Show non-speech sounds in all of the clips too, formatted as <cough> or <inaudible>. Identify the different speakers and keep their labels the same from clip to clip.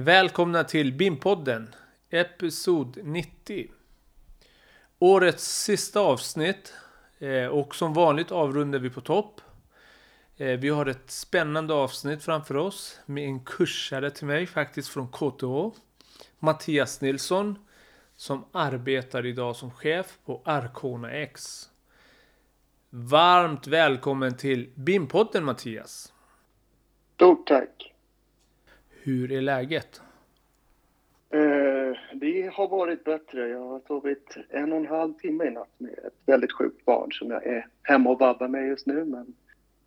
Speaker 1: Välkomna till BIM-podden, Episod 90. Årets sista avsnitt eh, och som vanligt avrundar vi på topp. Eh, vi har ett spännande avsnitt framför oss med en kursare till mig faktiskt från KTH. Mattias Nilsson som arbetar idag som chef på Arcona X. Varmt välkommen till BIM-podden Mattias.
Speaker 2: Stort tack.
Speaker 1: Hur är läget?
Speaker 2: Eh, det har varit bättre. Jag har sovit en och en halv timme i natt med ett väldigt sjukt barn som jag är hemma och vabbar med just nu. Men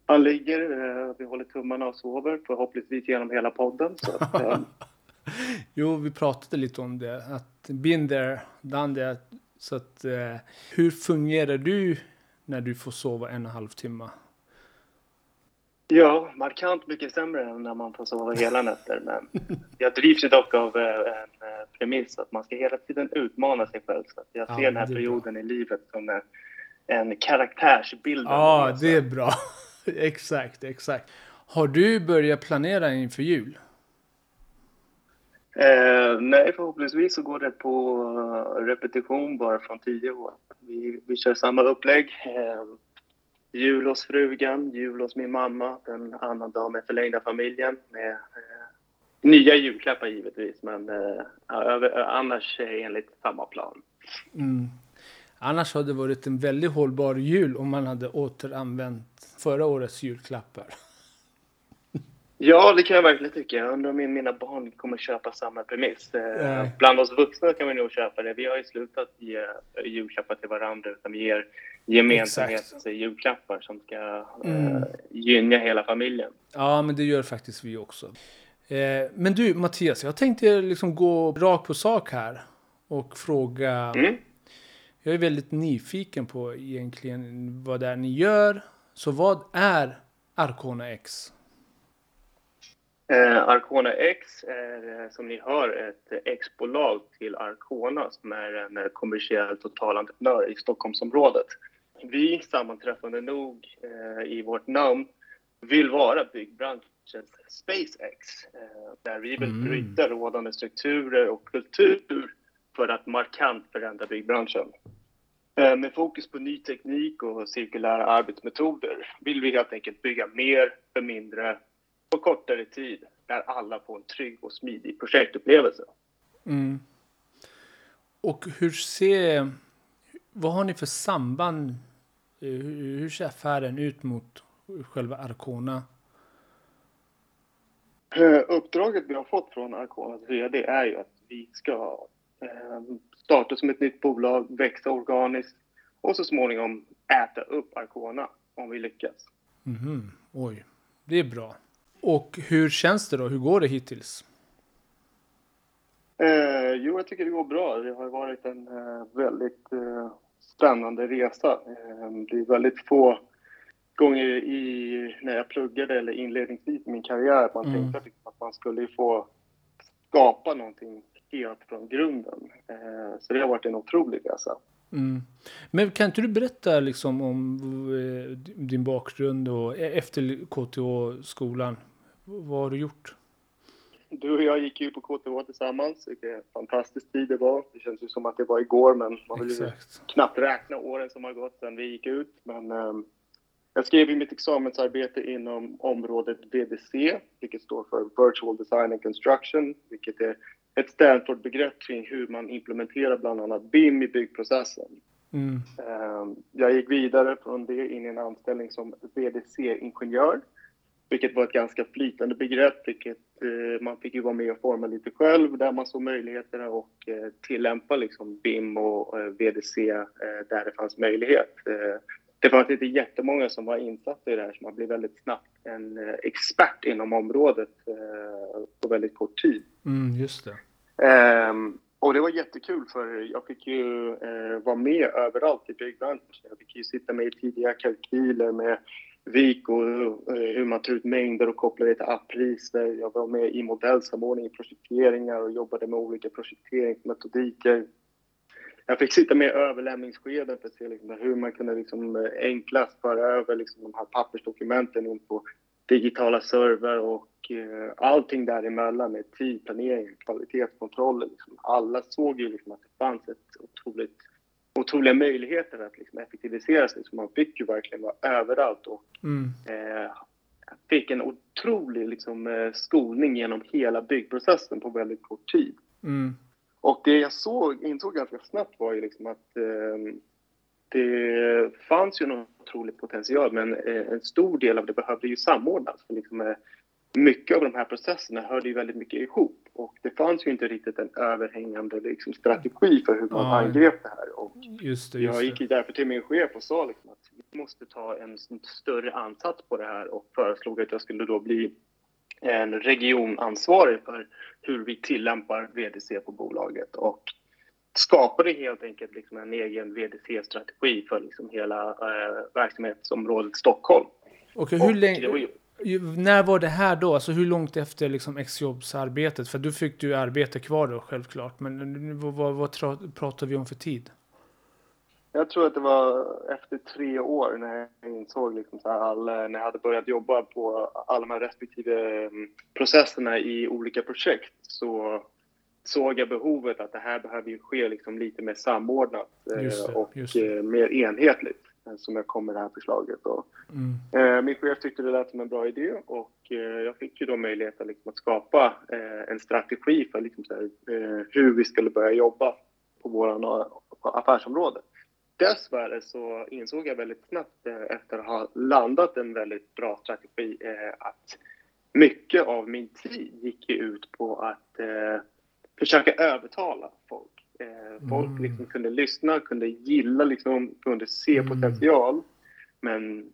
Speaker 2: han ligger, eh, vi håller tummarna och sover förhoppningsvis genom hela podden. Att, eh, <laughs>
Speaker 1: Jo, vi pratade lite om det. Att been there, done that. Så att, eh, hur fungerar du när du får sova en och en halv timme?
Speaker 2: Ja, markant mycket sämre än när man får sova hela nätter. Men jag drivs ju dock av eh, en eh, premiss att man ska hela tiden utmana sig själv. Så jag
Speaker 1: Ja,
Speaker 2: ser den här
Speaker 1: är bra.
Speaker 2: perioden i livet som en, en karaktärsbild.
Speaker 1: Ja, det är bra. <laughs> exakt, exakt. Har du börjat planera inför jul?
Speaker 2: Eh, nej, förhoppningsvis så går det på eh, repetition bara från tio år. Vi, vi kör samma upplägg. Eh, jul hos frugan, jul hos min mamma, en annan dag med förlängda familjen med eh, nya julklappar givetvis, men eh, över, annars eh, enligt samma plan.
Speaker 1: Mm. Annars hade det varit en väldigt hållbar jul om man hade återanvänt förra årets julklappar.
Speaker 2: Ja, det kan jag verkligen tycka. Jag undrar om min- mina barn kommer köpa samma premiss. Eh, bland oss vuxna kan vi nog köpa det. Vi har ju slutat ge eh, julklappar till varandra utan vi ger gemensamhetsjulklappar som ska eh,
Speaker 1: Mm.
Speaker 2: gynna hela familjen.
Speaker 1: Ja, men det gör faktiskt vi också. Eh, men du, Mattias, jag tänkte liksom gå rakt på sak här och fråga.
Speaker 2: Mm.
Speaker 1: Jag är väldigt nyfiken på egentligen vad det är ni gör. Så vad är Arcona X?
Speaker 2: Eh, Arcona X är eh, som ni hör ett X-bolag till Arcona som är en eh, kommersiell totalentreprenör i Stockholmsområdet. Vi, sammanträffande nog eh, i vårt namn, vill vara byggbranschens SpaceX. Eh, där vi vill
Speaker 1: Mm.
Speaker 2: bryta rådande strukturer och kultur för att markant förändra byggbranschen. Eh, Med fokus på ny teknik och cirkulära arbetsmetoder vill vi helt enkelt bygga mer för mindre på kortare tid där alla får en trygg och smidig projektupplevelse.
Speaker 1: Mm. Och hur ser... Vad har ni för samband? Eh, Hur ser affären ut mot själva Arcona?
Speaker 2: Eh, Uppdraget vi har fått från Arconas VD är ju att vi ska eh, starta som ett nytt bolag, växa organiskt och så småningom äta upp Arcona om vi lyckas.
Speaker 1: Mhm, Oj, det är bra. Och hur känns det då? Hur går det hittills?
Speaker 2: Eh, jo, jag tycker det går bra. Det har varit en eh, väldigt eh, spännande resa. Eh, det är väldigt få gånger i, när jag pluggade eller inledningsvis i min karriär man
Speaker 1: Mm.
Speaker 2: tänkte liksom att man skulle få skapa någonting helt från grunden. Eh, så det har varit en otrolig resa.
Speaker 1: Mm. Men kan inte du berätta liksom om eh, din bakgrund och e- efter KTH-skolan? Vad har du gjort?
Speaker 2: Du och jag gick ju på KTH tillsammans. Vilken fantastisk tid det var. Det känns ju som att det var igår, men man vill ju knappt räkna åren som har gått sedan vi gick ut. Men ehm, jag skrev i mitt examensarbete inom området VDC, vilket står för Virtual Design and Construction, vilket är ett Stanford-begrepp kring hur man implementerar bland annat BIM i byggprocessen.
Speaker 1: Mm.
Speaker 2: Ehm, Jag gick vidare från det in i en anställning som VDC-ingenjör, vilket var ett ganska flytande begrepp, vilket eh, man fick ju vara med och forma lite själv, där man såg möjligheterna och eh, tillämpa liksom BIM och eh, VDC eh, där det fanns möjlighet. Eh, Det fanns inte jättemånga som var insatta i det här, så man blev väldigt snabbt en eh, expert inom området på väldigt kort tid.
Speaker 1: Mm, just det.
Speaker 2: Ehm, och det var jättekul för jag fick ju vara med överallt i byggbranschen. Jag fick ju sitta med i tidiga kalkyler med VIK och eh, hur man tar ut mängder och kopplar det till appriser. Jag var med i modellsamordning i projekteringar och jobbade med olika projekteringsmetodiker. Jag fick sitta med i överlämningsskeden för att se liksom hur man kunde liksom eh, enklast föra över liksom de här pappersdokumenten in på digitala server och eh, allting däremellan med tidplanering, kvalitetskontroller. Liksom. Alla såg ju liksom att det fanns ett otroligt, otroliga möjligheter att liksom effektivisera sig. Så man fick ju verkligen vara överallt och mm. eh, fick en otrolig liksom, eh, skolning genom hela byggprocessen på väldigt kort tid. Mm. Och det jag såg, insåg ganska snabbt var ju liksom att eh, det fanns ju en otrolig potential men eh, en stor del av det behövde ju samordnas. För liksom, eh, mycket av de här processerna hörde ju väldigt mycket ihop och det fanns ju inte riktigt en överhängande liksom, strategi för hur man ja. angrep det här. Och
Speaker 1: just det,
Speaker 2: just jag gick ju därför till min chef och sa liksom att vi måste ta en större ansats på det här och föreslog att jag skulle då bli en regionansvarig för hur vi tillämpar VDC på bolaget och skapade helt enkelt liksom en egen VDC-strategi för liksom hela eh, verksamhetsområdet Stockholm.
Speaker 1: Okay, hur länge, ju... när var det här då? Alltså hur långt efter liksom exjobbsarbetet? För du fick du arbete kvar då självklart, men vad, vad, vad pratar vi om för tid?
Speaker 2: Jag tror att det var efter tre år när jag insåg liksom så all, när jag hade börjat jobba på alla de här respektive mm, processerna i olika projekt så såg jag behovet att det här behöver ju ske liksom lite mer samordnat det, och eh, mer enhetligt eh, som jag kom med det här förslaget. Och, mm. eh, min chef tyckte det lät som en bra idé och eh, jag fick ju då möjlighet liksom, att skapa eh, en strategi för liksom, här, eh, hur vi skulle börja jobba på våra affärsområde. Dessvärre så insåg jag väldigt snabbt efter att ha landat en väldigt bra strategi att mycket av min tid gick ut på att försöka övertala folk. Eh, folk mm. liksom kunde lyssna, kunde gilla, liksom, kunde se mm. potential. Men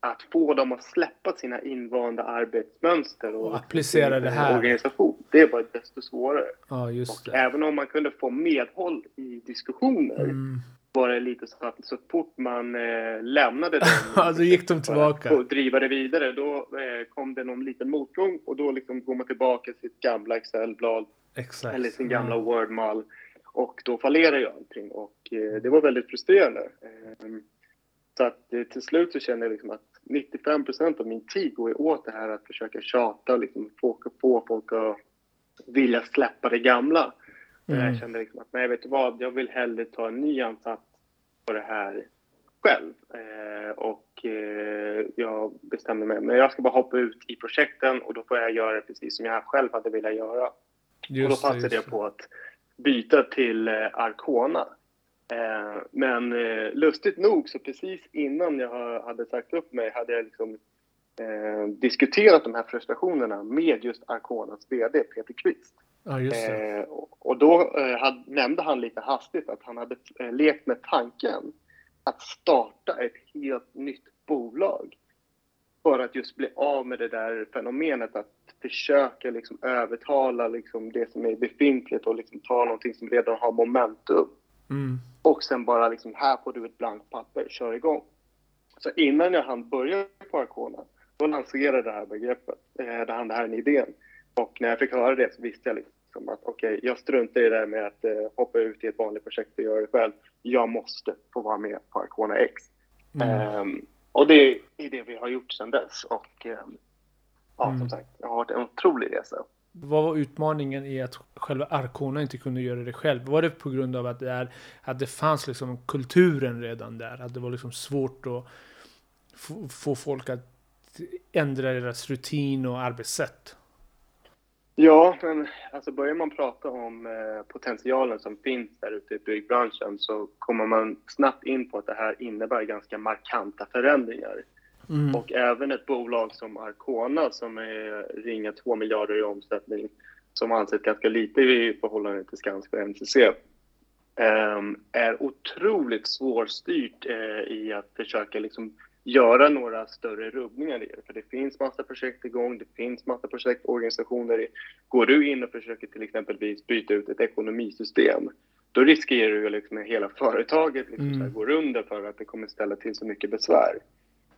Speaker 2: att få dem att släppa sina invanda arbetsmönster och,
Speaker 1: och applicera det här.
Speaker 2: organisation, det var desto svårare.
Speaker 1: Ja,
Speaker 2: och även om man kunde få medhåll i diskussioner mm. var det lite så att så fort man eh, lämnade den <laughs>
Speaker 1: ja, då gick de tillbaka.
Speaker 2: och driva det vidare, då eh, kom det någon liten motgång och då liksom går man tillbaka till sitt gamla Excel-blad
Speaker 1: Exakt.
Speaker 2: Eller sin gamla mm. Word-mall. Och då fallerar ju allting och eh, det var väldigt frustrerande. Eh, så att eh, till slut så kände jag liksom att 95 procent av min tid går åt det här att försöka tjata och liksom få, få folk att vilja släppa det gamla. Mm. Jag kände liksom att nej, vet du vad, jag vill hellre ta en ny ansats på det här själv. Eh, och eh, jag bestämde mig, men jag ska bara hoppa ut i projekten och då får jag göra det precis som jag själv hade velat göra. Just och då passade jag på att byta till eh, Arcona. Eh, men eh, lustigt nog så precis innan jag hade sagt upp mig hade jag liksom eh, diskuterat de här frustrationerna med just Arconas VD Peter Kvist.
Speaker 1: Ja,
Speaker 2: eh, och då eh, had, nämnde han lite hastigt att han hade lekt med tanken att starta ett helt nytt bolag för att just bli av med det där fenomenet att försöka liksom övertala liksom det som är befintligt och liksom ta någonting som redan har momentum. Mm. Och sen bara liksom, här får du ett blankt papper, kör igång. Så innan jag hann börja Arcona, då lanserade det här begreppet, eh, det här, det här idén. Och när jag fick höra det så visste jag liksom att okej, okay, jag struntar i det där med att eh, hoppa ut i ett vanligt projekt och göra det själv. Jag måste få vara med på Arcona X. Mm. Um, och det är det vi har gjort sedan dess. Och um, ja, mm. som sagt, det har varit en otrolig resa.
Speaker 1: Vad var utmaningen i att själva Arkona inte kunde göra det själv? Var det på grund av att det, är, att det fanns liksom kulturen redan där? Att det var liksom svårt att få, få folk att ändra deras rutin och arbetssätt?
Speaker 2: Ja, men alltså börjar man prata om eh, potentialen som finns där ute i byggbranschen så kommer man snabbt in på att det här innebär ganska markanta förändringar. Mm. Och även ett bolag som Arcona som är ringa 2 miljarder i omsättning som ansett ganska lite i förhållande till Skanska och NCC ehm, är otroligt svårstyrt eh, i att försöka liksom göra några större rubbningar i det. För det finns massa projekt igång, det finns massa projektorganisationer. Går du in och försöker till exempelvis byta ut ett ekonomisystem, då riskerar du liksom att hela företaget liksom mm. går under för att det kommer ställa till så mycket besvär.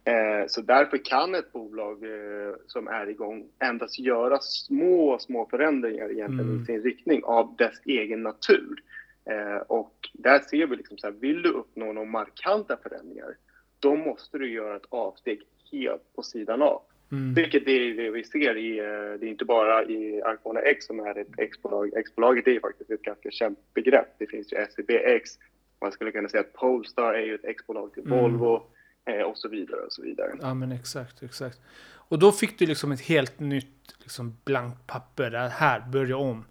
Speaker 2: Eh, så därför kan ett bolag eh, som är igång endast göra små, små förändringar egentligen mm. i sin riktning av dess egen natur. Eh, och där ser vi liksom så här, vill du uppnå några markanta förändringar, då måste du göra ett avsteg helt på sidan av. Mm. Vilket det är det vi ser i, eh, det är inte bara i Arcona X som är ett X-bolag. X-bolaget är faktiskt ett ganska känt begrepp. Det finns ju SEB X. Man skulle kunna säga att Polestar är ju ett X-bolag till mm. Volvo eh, och så vidare och så vidare.
Speaker 1: Ja men exakt, exakt. Och då fick du liksom ett helt nytt liksom blankt papper. Där, här, börja om.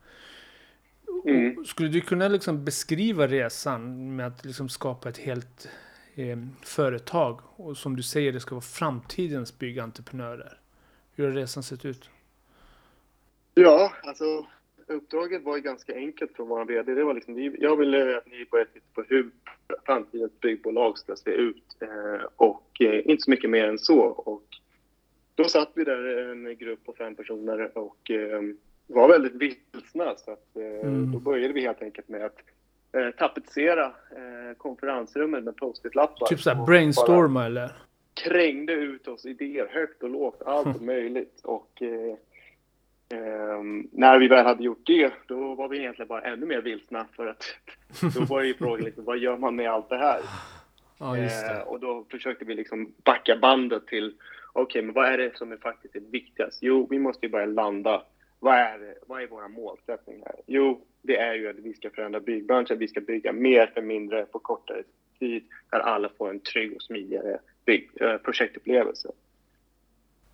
Speaker 1: Mm. Skulle du kunna liksom beskriva resan med att liksom skapa ett helt eh, företag? Och som du säger, det ska vara framtidens byggentreprenörer. Hur har resan sett ut?
Speaker 2: Ja, alltså uppdraget var ju ganska enkelt från vår VD. Det var liksom, jag ville att ni började titta på hur framtidens byggbolag ska se ut eh, och eh, inte så mycket mer än så. Och då satt vi där en grupp på fem personer och eh, var väldigt vilsna. Så att, eh, mm. Då började vi helt enkelt med att eh, tapetsera eh, konferensrummet med post-it-lappar.
Speaker 1: Typ såhär brainstorma eller?
Speaker 2: Krängde ut oss idéer högt och lågt, allt möjligt. Och eh, eh, när vi väl hade gjort det, då var vi egentligen bara ännu mer vilsna. För att <laughs> då var ju frågan liksom, vad gör man med allt det här? Ja, det. Eh, och då försökte vi liksom backa bandet till, okej, okay, men vad är det som är faktiskt är viktigast? Jo, vi måste ju börja landa vad är, vad är våra målsättning här? Jo, det är ju att vi ska förändra byggbranschen. Vi ska bygga mer för mindre på kortare tid där alla får en trygg och smidigare bygg, äh, projektupplevelse.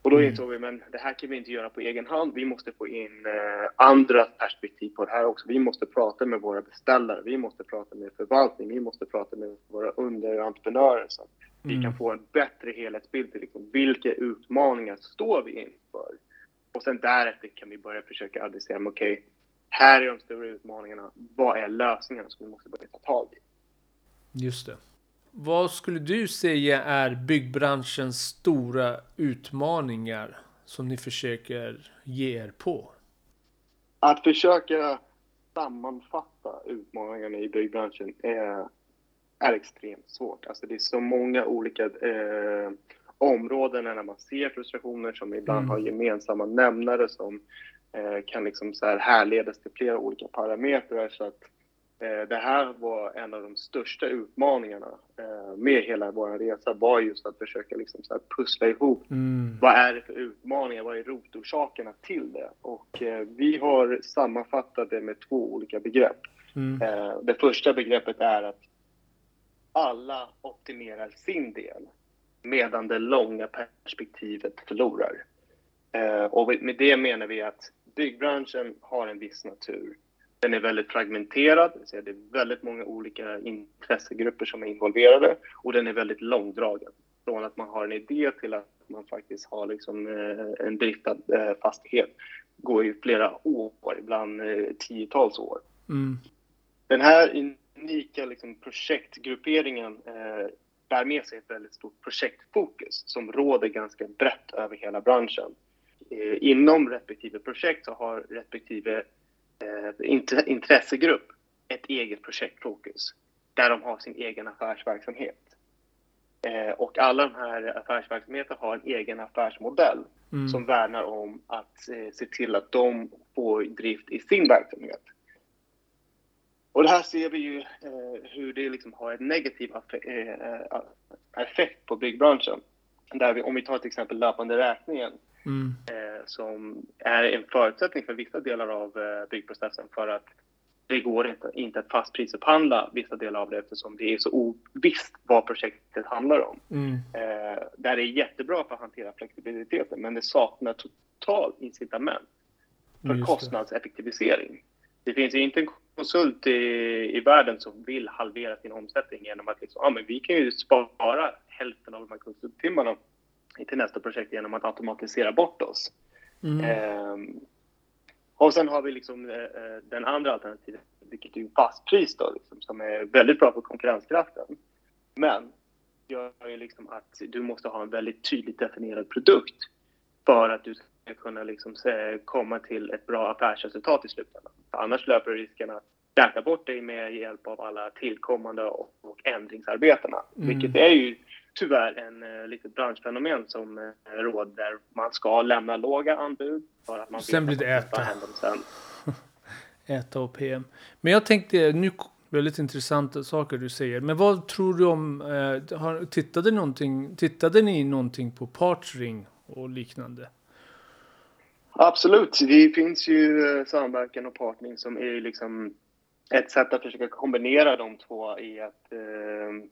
Speaker 2: Och då mm. insåg vi, men det här kan vi inte göra på egen hand. Vi måste få in eh, andra perspektiv på det här också. Vi måste prata med våra beställare. Vi måste prata med förvaltning. Vi måste prata med våra underentreprenörer så att mm. vi kan få en bättre helhetsbild till liksom, vilka utmaningar står vi inför. Och sen därefter kan vi börja försöka adressera, okej, okay, här är de stora utmaningarna. Vad är lösningarna som vi måste börja ta tag i?
Speaker 1: Just det. Vad skulle du säga är byggbranschens stora utmaningar som ni försöker ge er på?
Speaker 2: Att försöka sammanfatta utmaningarna i byggbranschen är, är extremt svårt. Alltså det är så många olika eh, områden när man ser frustrationer som ibland mm. har gemensamma nämnare som kan liksom så här härledas till flera olika parametrar. Så att eh, det här var en av de största utmaningarna eh, med hela vår resa var just att försöka liksom så pussla ihop mm. vad är det för utmaningar, vad är rotorsakerna till det? Och eh, vi har sammanfattat det med två olika begrepp. Mm. Eh, det första begreppet är att alla optimerar sin del medan det långa perspektivet förlorar. Eh, och med det menar vi att byggbranschen har en viss natur. Den är väldigt fragmenterad, det, är väldigt många olika intressegrupper som är involverade och den är väldigt långdragen. Från att man har en idé till att man faktiskt har liksom, eh, en driftad eh, fastighet går ju flera år, ibland tiotals år. Mm. Den här unika liksom, projektgrupperingen bär med sig ett väldigt stort projektfokus som råder ganska brett över hela branschen. Eh, inom respektive projekt så har respektive eh, intressegrupp ett eget projektfokus där de har sin egen affärsverksamhet. Eh, och alla de här affärsverksamheterna har en egen affärsmodell mm. som värnar om att se till att de får drift i sin verksamhet. Och det här ser vi ju hur det liksom har en negativ effekt på byggbranschen. Där vi, om vi tar till exempel löpande räkningen mm. eh, som är en förutsättning för vissa delar av eh, byggprocessen för att det går inte, inte att fastprisupphandla vissa delar av det eftersom det är så ovisst vad projektet handlar om. Mm. Eh, där det är jättebra för att hantera flexibiliteten men det saknar total incitament för kostnadseffektivisering. Det finns ju inte en konsult i, i världen som vill halvera sin omsättning genom att liksom, ja, men vi kan ju spara hälften av de här konsulttimmarna till nästa projekt genom att automatisera bort oss. Mm. Ehm, och sen har vi liksom eh, eh den andra alternativet, vilket är fastpris då, liksom, som är väldigt bra för konkurrenskraften. Men gör ju liksom att du måste ha en väldigt tydligt definierad produkt för att du ska kunna liksom komma till ett bra affärsresultat i slutändan. Annars löper du risken att räkna bort dig med hjälp av alla tillkommande och, och ändringsarbetena. Mm. Vilket är ju tyvärr en uh, litet branschfenomen som uh, råder. Man ska lämna låga anbud för att man
Speaker 1: sen blir det äta. Sen. <laughs> äta och PM. Men jag tänkte, nu väldigt intressanta saker du säger. Men vad tror du om, eh, har, tittade, någonting, tittade ni någonting på Partring och liknande.
Speaker 2: Absolut, det finns ju eh, samverkan och partning som är liksom ett sätt att försöka kombinera de två i att eh,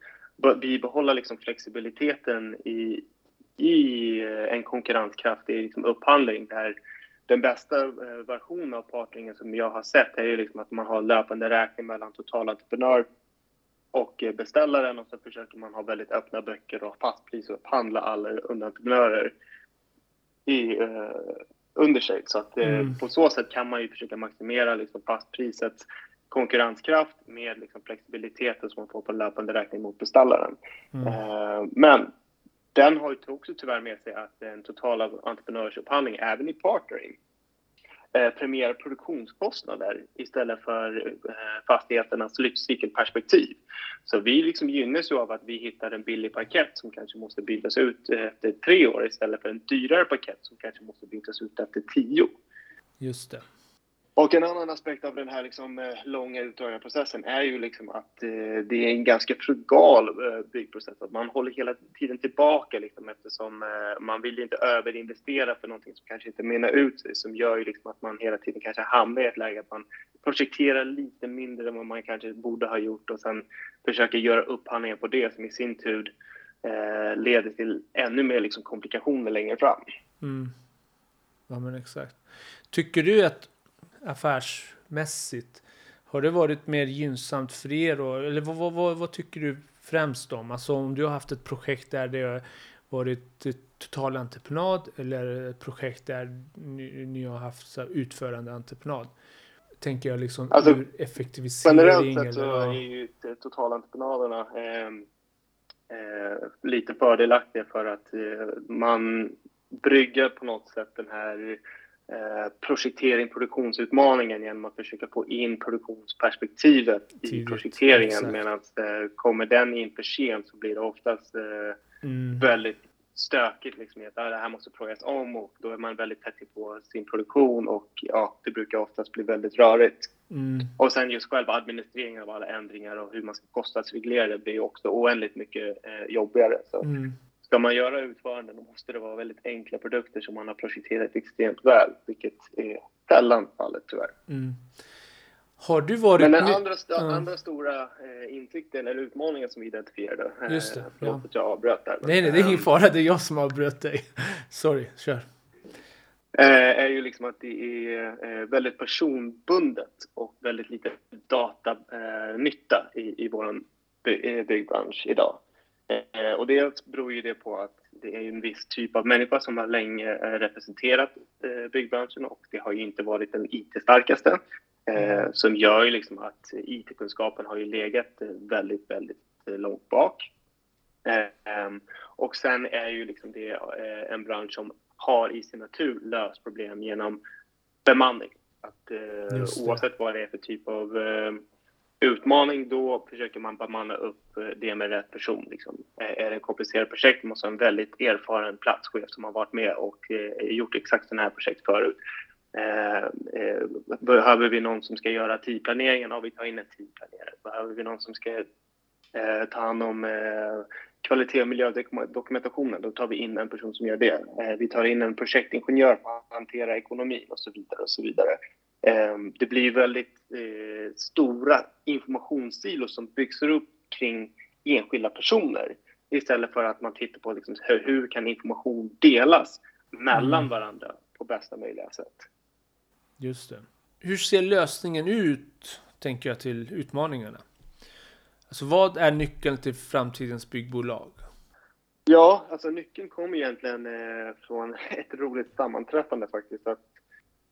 Speaker 2: bibehålla liksom flexibiliteten i, i eh, en konkurrenskraftig liksom upphandling där den bästa eh, versionen av partneringen som jag har sett är ju liksom att man har löpande räkning mellan totalentreprenör och beställaren och så försöker man ha väldigt öppna böcker och fastpris och upphandla alla underentreprenörer i, eh, under sig. Så att eh, mm. på så sätt kan man ju försöka maximera liksom fastprisets konkurrenskraft med liksom flexibiliteten som man får på löpande räkning mot beställaren. Mm. Eh, men den har ju också tyvärr med sig att en total entreprenörsupphandling, även i partnering, eh, premierar produktionskostnader istället för eh, fastigheternas livscykelperspektiv. Så vi liksom gynnas ju av att vi hittar en billig paket som kanske måste bytas ut efter tre år istället för en dyrare paket som kanske måste bytas ut efter tio.
Speaker 1: Just det.
Speaker 2: Och en annan aspekt av den här liksom, eh, långa utdragna processen är ju liksom att eh, det är en ganska frugal eh, byggprocess. Att man håller hela tiden tillbaka liksom, eftersom eh, man vill inte överinvestera för någonting som kanske inte mynnar ut sig. Som gör ju liksom att man hela tiden kanske hamnar i ett läge att man projekterar lite mindre än vad man kanske borde ha gjort och sen försöker göra upphandlingar på det som i sin tur eh, leder till ännu mer liksom, komplikationer längre fram.
Speaker 1: Mm. Ja men exakt. Tycker du att affärsmässigt. Har det varit mer gynnsamt för er? Då? Eller vad, vad, vad, vad, tycker du främst om? Alltså om du har haft ett projekt där det har varit total entreprenad eller ett projekt där ni, ni har haft så utförande entreprenad? Tänker jag liksom alltså, ur effektivisering?
Speaker 2: Generellt sett så är ju totalentreprenaderna eh, eh, lite fördelaktiga för att eh, man brygger på något sätt den här projektering, produktionsutmaningen genom att försöka få in produktionsperspektivet i Tidigt, projekteringen. Medan eh, kommer den in för sent så blir det oftast eh, mm. väldigt stökigt. Liksom, att ah, det här måste projas om och då är man väldigt tätt på sin produktion och ja, det brukar oftast bli väldigt rörigt. Mm. Och sen just själva administreringen av alla ändringar och hur man ska kostnadsreglera det blir också oändligt mycket eh, jobbigare. Så. Mm ska man göra utföranden då måste det vara väldigt enkla produkter som man har projekterat extremt väl, vilket är sällan fallet tyvärr. Mm.
Speaker 1: Har du varit...
Speaker 2: Men den andra, st mm. andra stora eh, insikten eller utmaningen som vi identifierade,
Speaker 1: eh, Just det,
Speaker 2: ja. att jag avbröt där.
Speaker 1: Nej, nej, det är ingen ehm, fara, det är jag som avbröt dig. <laughs> Sorry, kör.
Speaker 2: Eh, är ju liksom att det är eh, väldigt personbundet och väldigt lite datanytta eh, i, i vår byggbransch idag. Eh, och det beror ju det på att det är en viss typ av människa som har länge eh, representerat eh, byggbranschen och det har ju inte varit den IT-starkaste. Mm. Som gör ju liksom att IT-kunskapen har ju legat väldigt, väldigt långt bak. Ehm, och sen är ju liksom det en bransch som har i sin natur löst problem genom bemanning. Att, oavsett vad det är för typ av utmaning, då försöker man bemanna upp eh, det med rätt person. Liksom. Är det ett komplicerat projekt måste man ha en väldigt erfaren platschef som har varit med och eh, gjort exakt sådana här projekt förut. Eh, behöver vi någon som ska göra tidplaneringen? Ja, vi tar in en tidplanerare. Behöver vi någon som ska ta hand om kvalitet och miljödokumentationen, då tar vi in en person som gör det. Vi tar in en projektingenjör för att hantera ekonomin och så vidare. och så vidare. Ehm, det blir väldigt eh, stora informationssilos som byggs upp kring enskilda personer istället för att man tittar på liksom, hur, kan information delas mellan mm. varandra på bästa möjliga sätt.
Speaker 1: Just det. Hur ser lösningen ut, tänker jag, till utmaningarna? Alltså vad är nyckeln till framtidens byggbolag?
Speaker 2: Ja, alltså nyckeln kommer egentligen eh, från <laughs> ett roligt sammanträffande faktiskt. Att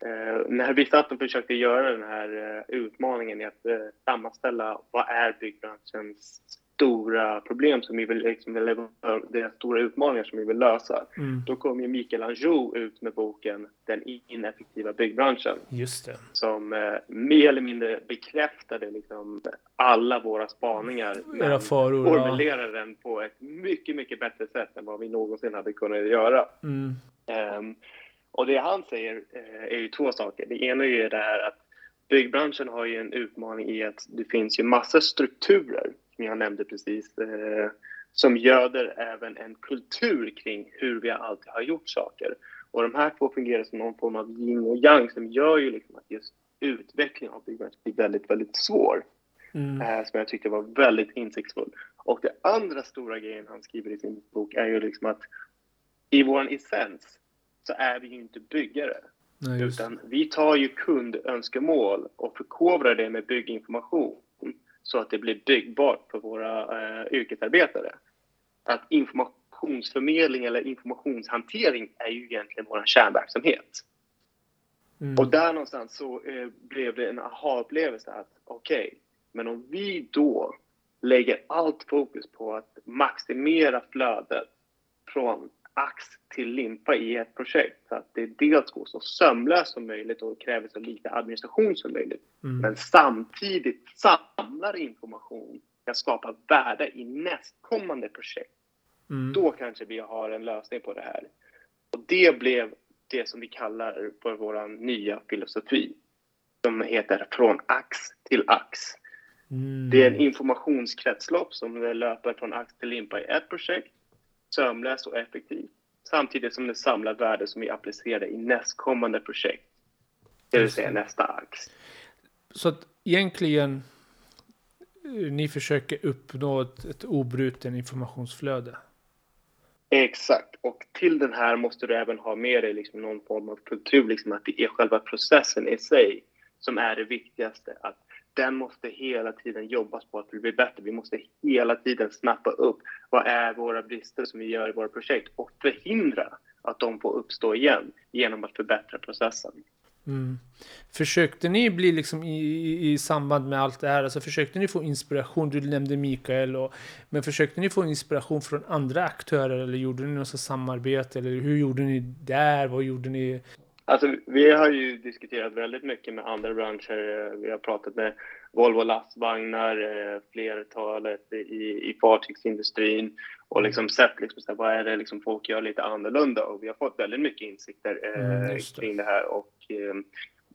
Speaker 2: Eh, när vi satt och försökte göra den här eh, utmaningen i att eh, sammanställa vad är byggbranschens stora problem som vi vill, liksom, deras stora utmaningar som vi vill lösa. Mm. Då kom ju Mikael Anjou ut med boken Den ineffektiva byggbranschen.
Speaker 1: Just det.
Speaker 2: Som eh, mer eller mindre bekräftade liksom, alla våra spaningar.
Speaker 1: Era faror.
Speaker 2: Formulerade ja. den på ett mycket, mycket bättre sätt än vad vi någonsin hade kunnat göra. Mm. Um, och det han säger eh, är ju två saker. Det ena är ju det här att byggbranschen har ju en utmaning i att det finns ju massa strukturer, som jag nämnde precis, eh, som göder även en kultur kring hur vi alltid har gjort saker. Och de här två fungerar som någon form av yin och yang som gör ju liksom att just utveckling av byggbranschen blir väldigt, väldigt svår. Mm. Eh, som jag tyckte var väldigt insiktsfull. Och det andra stora grejen han skriver i sin bok är ju liksom att i vår essens så är vi ju inte byggare. Nej, utan vi tar ju kundönskemål och förkovrar det med bygginformation så att det blir byggbart för våra eh, yrkesarbetare. Att informationsförmedling eller informationshantering är ju egentligen vår kärnverksamhet. Mm. Och där någonstans så eh, blev det en aha-upplevelse att okej, okay, men om vi då lägger allt fokus på att maximera flödet från ax till limpa i ett projekt så att det dels går så sömlöst som möjligt och kräver så lite administration som möjligt. Mm. Men samtidigt samlar information kan skapa värde i nästkommande projekt. Mm. Då kanske vi har en lösning på det här. Och det blev det som vi kallar för vår nya filosofi som heter Från ax till ax. Mm. Det är en informationskretslopp som löper från ax till limpa i ett projekt, sömlöst och effektivt, samtidigt som det samlar värde som vi applicerar i nästkommande projekt, det vill säga nästa ax.
Speaker 1: Så att egentligen eh, ni försöker uppnå ett, ett obruten informationsflöde?
Speaker 2: Exakt, och till den här måste du även ha med dig liksom någon form av kultur, liksom att det är själva processen i sig som är det viktigaste. Att den måste hela tiden jobbas på att bli bättre. Vi måste hela tiden snappa upp vad är våra brister som vi gör i våra projekt och förhindra att de får uppstå igen genom att förbättra processen.
Speaker 1: Mm. Försökte ni bli liksom i, i, samband med allt det här, alltså försökte ni få inspiration? Du nämnde Mikael, och, men försökte ni få inspiration från andra aktörer eller gjorde ni något samarbete? Eller hur gjorde ni där? Vad gjorde ni?
Speaker 2: Alltså, vi har ju diskuterat väldigt mycket med andra branscher. Vi har pratat med Volvo lastvagnar, eh, flertalet i, i fartygsindustrin och mm. liksom sett liksom, så här, vad är det liksom folk gör lite annorlunda. Och vi har fått väldigt mycket insikter eh, mm, det. kring det här. Och, eh,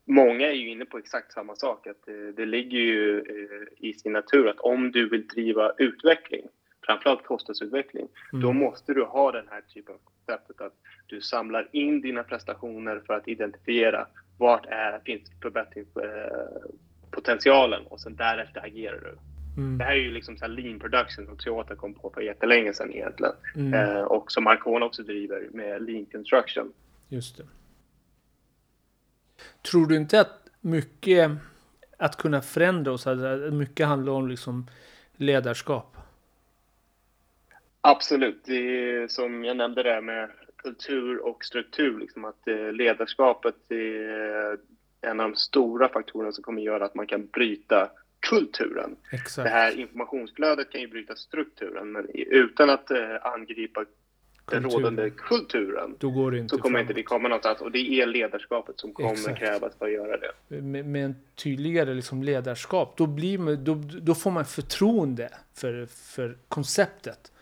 Speaker 2: många är ju inne på exakt samma sak. Att, eh, det ligger ju eh, i sin natur att om du vill driva utveckling, framförallt kostnadsutveckling, mm. då måste du ha den här typen av konceptet att du samlar in dina prestationer för att identifiera vart är, finns förbättringspotentialen och sen därefter agerar du. Mm. Det här är ju liksom så lean production som Toyota kom på för jättelänge sedan egentligen. Mm. Eh, och som Marcona också driver med lean construction.
Speaker 1: Just det. Tror du inte att mycket att kunna förändra oss, att mycket handlar om liksom ledarskap?
Speaker 2: Absolut. Det är som jag nämnde där med kultur och struktur, liksom att eh, ledarskapet är en av de stora faktorerna som kommer göra att man kan bryta kulturen. Exakt. Det här informationsflödet kan ju bryta strukturen, men utan att eh, angripa den rådande kulturen
Speaker 1: det inte
Speaker 2: så kommer framåt. inte vi komma någonstans. Och det är ledarskapet som kommer Exakt. krävas för att göra det.
Speaker 1: Med, med en tydligare liksom ledarskap, då, blir man, då, då får man förtroende för, för konceptet.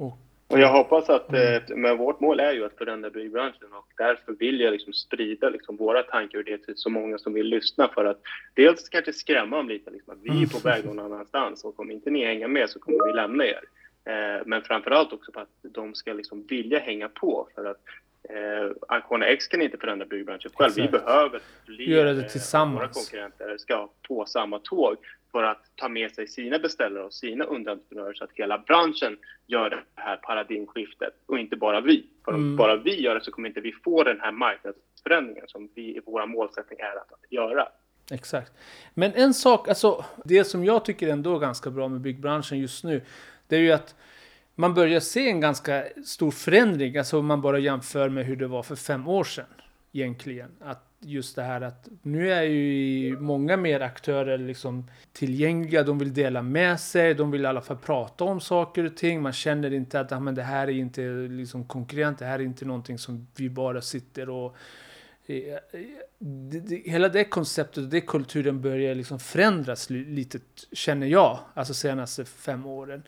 Speaker 2: Och, och jag hoppas att, mm. Eh, men vårt mål är ju att förändra byggbranschen och därför vill jag liksom sprida liksom våra tankar och det till så många som vill lyssna för att dels kanske skrämma dem lite, liksom, att vi är på mm. väg någon annanstans och om inte ni hänger med så kommer vi lämna er. Eh, men framförallt också för att de ska liksom vilja hänga på för att eh, Ancona X kan inte förändra byggbranschen själv. Exakt. Vi behöver
Speaker 1: fler Göra det tillsammans. våra
Speaker 2: konkurrenter ska på samma tåg för att ta med sig sina beställare och sina underentreprenörer så att hela branschen gör det här paradigmskiftet och inte bara vi. För om mm. bara vi gör det så kommer inte vi få den här marknadsförändringen som vi, vår målsättning är att, att göra.
Speaker 1: Exakt. Men en sak, alltså det som jag tycker ändå är ganska bra med byggbranschen just nu, det är ju att man börjar se en ganska stor förändring, alltså om man bara jämför med hur det var för fem år sedan egentligen. Att just det här att nu är ju många mer aktörer liksom tillgängliga, de vill dela med sig, de vill i alla fall prata om saker och ting. Man känner inte att ah, men det här är inte liksom konkurrent, det här är inte någonting som vi bara sitter och eh, hela det konceptet och det kulturen börjar liksom förändras lite, känner jag, alltså senaste fem åren.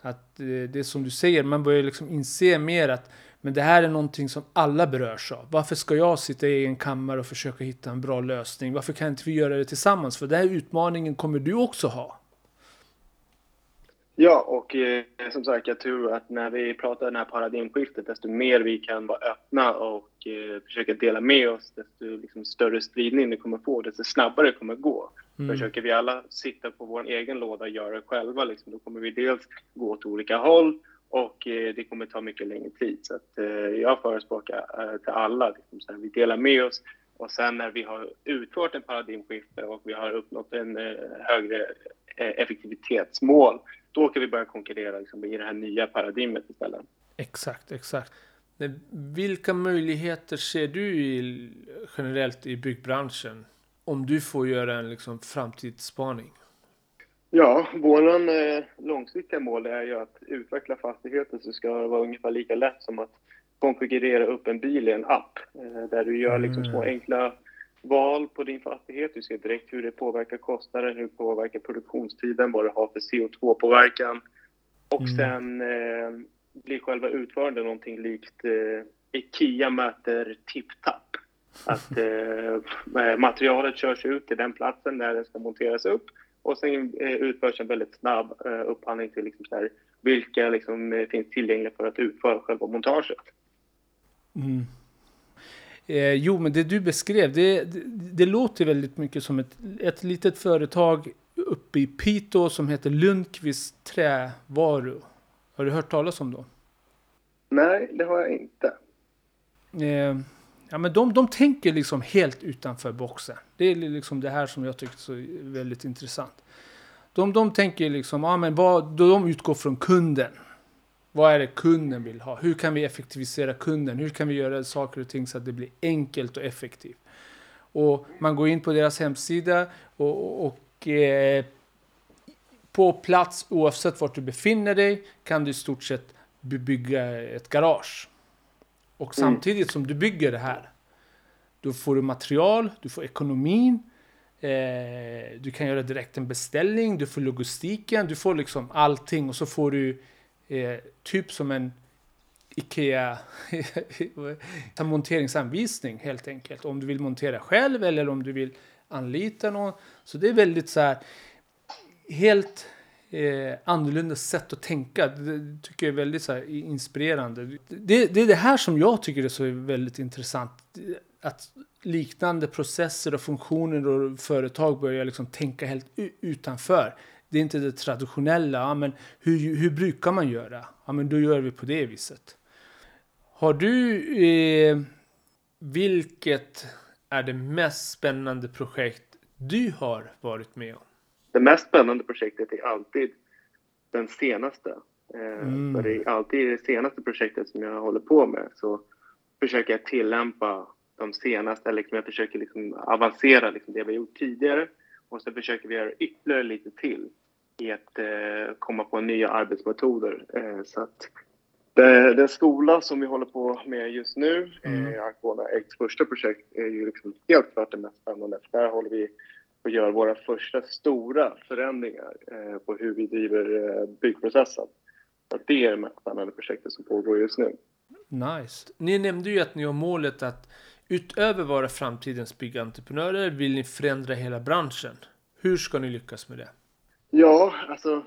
Speaker 1: Att eh, det är som du säger, man börjar liksom inse mer att men det här är någonting som alla berörs av. Varför ska jag sitta i en kammare och försöka hitta en bra lösning? Varför kan inte vi göra det tillsammans? För den här utmaningen kommer du också ha.
Speaker 2: Ja, och eh, som sagt, jag tror att när vi pratar det här paradigmskiftet, desto mer vi kan vara öppna och eh, försöka dela med oss, desto liksom, större spridning det kommer få, desto snabbare det kommer gå. Mm. Försöker vi alla sitta på vår egen låda och göra det själva, liksom, då kommer vi dels gå åt olika håll och eh, det kommer ta mycket längre tid. Så att, eh, jag förespråkar eh, till alla, liksom, så här, vi delar med oss och sen när vi har utfört en paradigmskifte och vi har uppnått en eh, högre eh, effektivitetsmål, då kan vi börja konkurrera liksom, i det här nya paradigmet istället.
Speaker 1: Exakt, exakt. Vilka möjligheter ser du i, generellt i byggbranschen om du får göra en liksom, framtidsspaning?
Speaker 2: Ja, våran eh, långsiktiga mål är ju att utveckla fastigheter så ska det vara ungefär lika lätt som att konfigurera upp en bil i en app eh, där du gör liksom små mm. enkla val på din fastighet. Du ser direkt hur det påverkar kostnaden, hur det påverkar produktionstiden, vad det har för CO2-påverkan. Och mm. sen eh, blir själva utförandet någonting likt eh, IKEA möter TipTap. Att <laughs> eh, materialet körs ut till den platsen där det ska monteras upp och sen eh, utförs en väldigt snabb eh, upphandling till liksom så här, vilka liksom, eh, finns tillgängliga för att utföra själva montaget.
Speaker 1: Mm. Eh, jo, men det du beskrev, det, det, det, låter väldigt mycket som ett, ett litet företag uppe i Piteå som heter Lundqvist Trävaru. Har du hört talas om dem?
Speaker 2: Nej, det har jag inte.
Speaker 1: Eh, ja, men de, de tänker liksom helt utanför boxen. Det är liksom det här som jag tycker är väldigt intressant. De, de tänker liksom, ja, men vad, de utgår från kunden. Vad är det kunden vill ha? Hur kan vi effektivisera kunden? Hur kan vi göra saker och ting så att det blir enkelt och effektivt? Och man går in på deras hemsida och, och eh, på plats oavsett vart du befinner dig kan du i stort sett bygga ett garage. Och mm. samtidigt som du bygger det här, då får du material, du får ekonomin, eh, du kan göra direkt en beställning, du får logistiken, du får liksom allting och så får du eh, typ som en Ikea <laughs> monteringsanvisning helt enkelt. Om du vill montera själv eller om du vill anlita någon. Så det är väldigt så här helt eh, annorlunda sätt att tänka. Det tycker jag är väldigt så här, inspirerande. Det, det är det här som jag tycker är så väldigt intressant. Att liknande processer och funktioner och företag börjar liksom tänka helt utanför. Det är inte det traditionella. Ja, men hur, hur brukar man göra? Ja, men då gör vi på det viset. Har du... Eh, vilket är det mest spännande projekt du har varit med om?
Speaker 2: Det mest spännande projektet är alltid den senaste. Eh, mm. För det är alltid det senaste projektet som jag håller på med så försöker jag tillämpa de senaste, eller liksom jag försöker liksom avancera liksom det vi har gjort tidigare och så försöker vi göra ytterligare lite till i att eh, komma på nya arbetsmetoder. Eh, så att det, den skola som vi håller på med just nu, mm. eh, Arcona X första projekt, är ju liksom helt klart det mest spännande. Där håller vi att göra våra första stora förändringar eh, på hur vi driver eh, byggprocessen. Så det är det mest spännande projektet som pågår just nu.
Speaker 1: Nice. Ni nämnde ju att ni har målet att utöver vara framtidens byggentreprenörer vill ni förändra hela branschen. Hur ska ni lyckas med det?
Speaker 2: Ja, alltså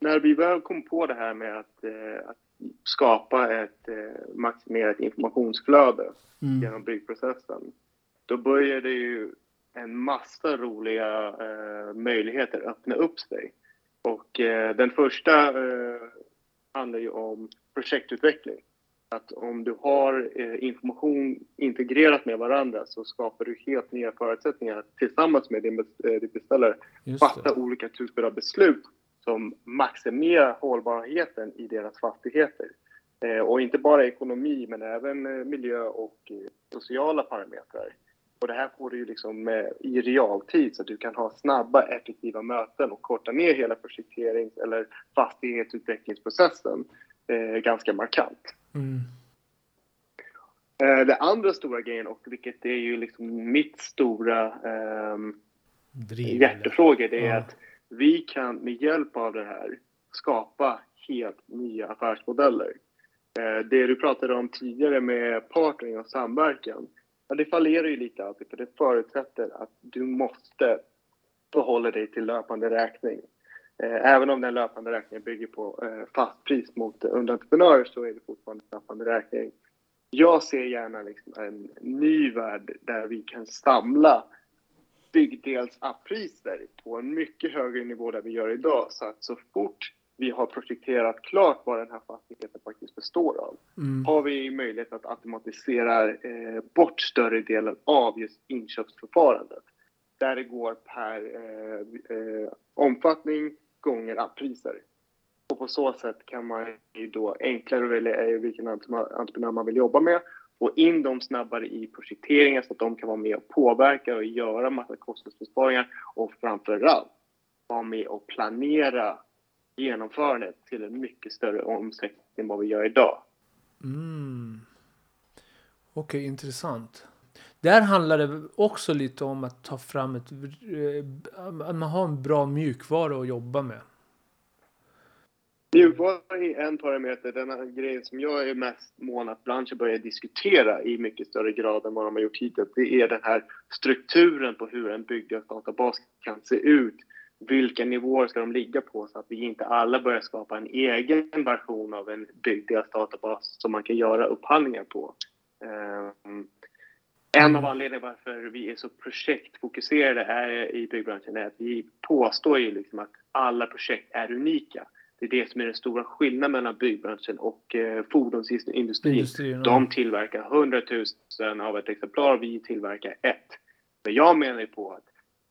Speaker 2: när vi väl kom på det här med att, eh, att skapa ett eh, maximerat informationsflöde mm. genom byggprocessen, då började ju en massa roliga eh, möjligheter öppna upp sig. Och eh, den första eh, handlar ju om projektutveckling. Att om du har eh, information integrerat med varandra så skapar du helt nya förutsättningar tillsammans med din, eh, din beställare. Fatta olika typer av beslut som maximerar hållbarheten i deras fastigheter. Eh, och inte bara ekonomi men även miljö och sociala parametrar. Och det här får du ju liksom i realtid så att du kan ha snabba, effektiva möten och korta ner hela projekterings eller fastighetsutvecklingsprocessen eh, ganska markant. Mm. Eh, det andra stora grejen, och vilket är ju liksom mitt stora eh, hjärtefråga, det är ja. att vi kan med hjälp av det här skapa helt nya affärsmodeller. Eh, det du pratade om tidigare med partnering och samverkan, ja, det fallerar ju lite alltid för det förutsätter att du måste förhålla dig till löpande räkning. Eh, även om den löpande räkningen bygger på eh, fast pris mot underentreprenörer så är det fortfarande löpande räkning. Jag ser gärna liksom en ny värld där vi kan samla byggdelsappriser på en mycket högre nivå där vi gör idag. Så att så fort vi har projekterat klart vad den här fastigheten faktiskt består av mm. har vi möjlighet att automatisera eh, bort större delen av just inköpsförfarandet. Där det går per eh, eh, omfattning gånger appriser. Och på så sätt kan man ju då enklare välja vilken entreprenör man vill jobba med få in dem snabbare i projekteringen så att de kan vara med och påverka och göra massa kostnadsbesparingar och framförallt vara med och planera genomförandet till en mycket större omsättning än vad vi gör idag.
Speaker 1: Mm. Okej, okay, intressant. Där handlar det också lite om att ta fram ett... Eh, att man har en bra mjukvara att jobba med.
Speaker 2: Mjukvara är en parameter. Den grejen som jag är mest mån att branschen börjar diskutera i mycket större grad än vad de har gjort hittills, det är den här strukturen på hur en byggdatabas kan se ut. Vilka nivåer ska de ligga på så att vi inte alla börjar skapa en egen version av en byggdatabas som man kan göra upphandlingar på. Um, en av anledningarna varför vi är så projektfokuserade är, i byggbranschen är att vi påstår ju liksom att alla projekt är unika. Det är det som är den stora skillnaden mellan byggbranschen och eh, fordonsindustrin. Industrin, De tillverkar 100 000 av ett exemplar, vi tillverkar ett. Men jag menar ju på att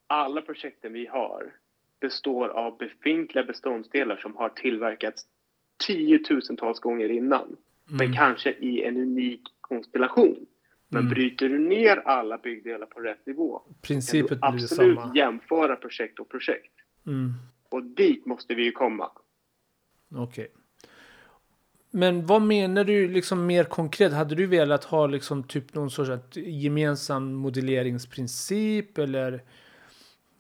Speaker 2: alla projekten vi har består av befintliga beståndsdelar som har tillverkats tiotusentals gånger innan. Mm. Men kanske i en unik konstellation. Men mm. bryter du ner alla byggdelar på rätt nivå
Speaker 1: Principet kan
Speaker 2: du absolut jämföra projekt och projekt. Mm. Och dit måste vi ju komma.
Speaker 1: Okej. Okay. Men vad menar du liksom mer konkret? Hade du velat ha liksom typ någon sorts gemensam modelleringsprincip eller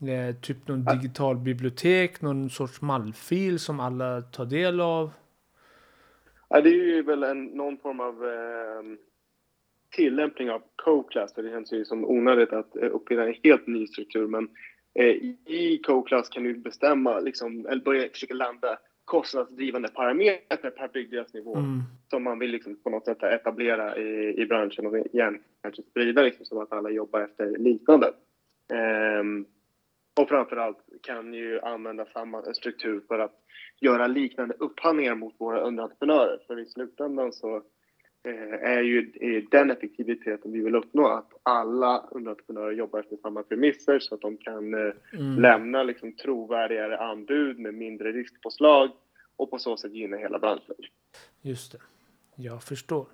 Speaker 1: eh, typ någon digital bibliotek, någon sorts mallfil som alla tar del av?
Speaker 2: Ja, det är ju väl en, någon form av eh, tillämpning av co-class. Det känns ju som onödigt att eh, uppfinna en helt ny struktur, men eh, i co-class kan du bestämma, liksom, eller börja försöka landa kostnadsdrivande parametrar per byggdelsnivå mm. som man vill liksom på något sätt etablera i, i branschen och igen kanske sprida liksom så att alla jobbar efter liknande. Um, och framförallt kan ju använda samma struktur för att göra liknande upphandlingar mot våra underentreprenörer. För i slutändan så eh, är ju den effektiviteten vi vill uppnå att alla underentreprenörer jobbar efter samma premisser så att de kan eh, mm. lämna liksom trovärdigare anbud med mindre riskpåslag och på så sätt gynna hela branschen.
Speaker 1: Just det. Jag förstår.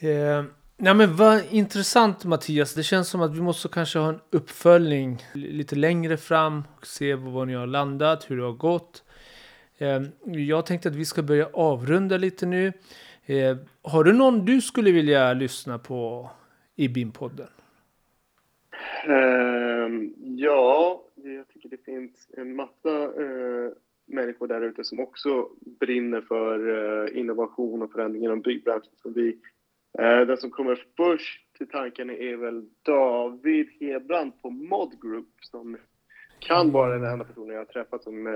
Speaker 1: Eh, nej men vad intressant Mattias. Det känns som att vi måste kanske ha en uppföljning lite längre fram och se var ni har landat, hur det har gått. Ehm, jag tänkte att vi ska börja avrunda lite nu. Ehm, har du någon du skulle vilja lyssna på i BIM-podden?
Speaker 2: Uh, ehm, ja, jag tycker det finns en massa uh, människor där ute som också brinner för uh, innovation och förändring inom byggbranschen. Som vi, den som kommer först till tanken är väl David Hebrand på Mod Group som kan vara den enda personen jag har träffat som eh,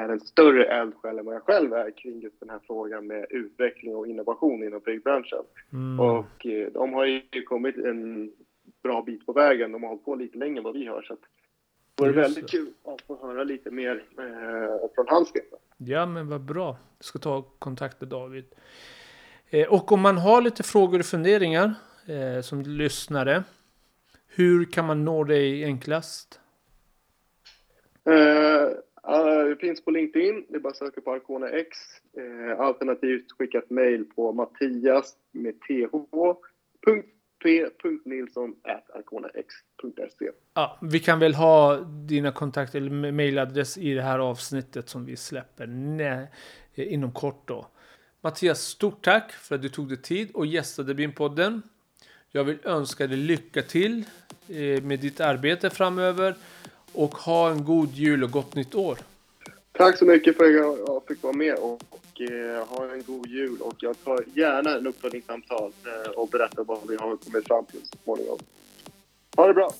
Speaker 2: är en större eldsjäl än vad jag själv är kring just den här frågan med utveckling och innovation inom byggbranschen. Mm. Och eh, de har ju kommit en bra bit på vägen. De har hållit på lite längre än vad vi har. Så det vore väldigt kul att få höra lite mer eh, från hans del.
Speaker 1: Ja, men vad bra. Jag ska ta kontakt med David. Eh, och om man har lite frågor och funderingar eh, som lyssnare. Hur kan man nå dig enklast?
Speaker 2: Uh, det finns på LinkedIn. Det är bara att söka på Arcona X. Alternativt skicka ett mejl på mattias med th. p.nilsson.arconax.se
Speaker 1: Ja, vi kan väl ha dina kontakter eller mejladress i det här avsnittet som vi släpper inom kort då. Mattias, stort tack för att du tog dig tid och gästade BIM-podden. Jag vill önska dig lycka till eh, med ditt arbete framöver och ha en god jul och gott nytt år.
Speaker 2: Tack så mycket för att jag fick vara med och, och eh, ha en god jul. Och jag tar gärna en uppföljningssamtal eh, och berättar vad vi har kommit fram till så småningom. Ha det bra!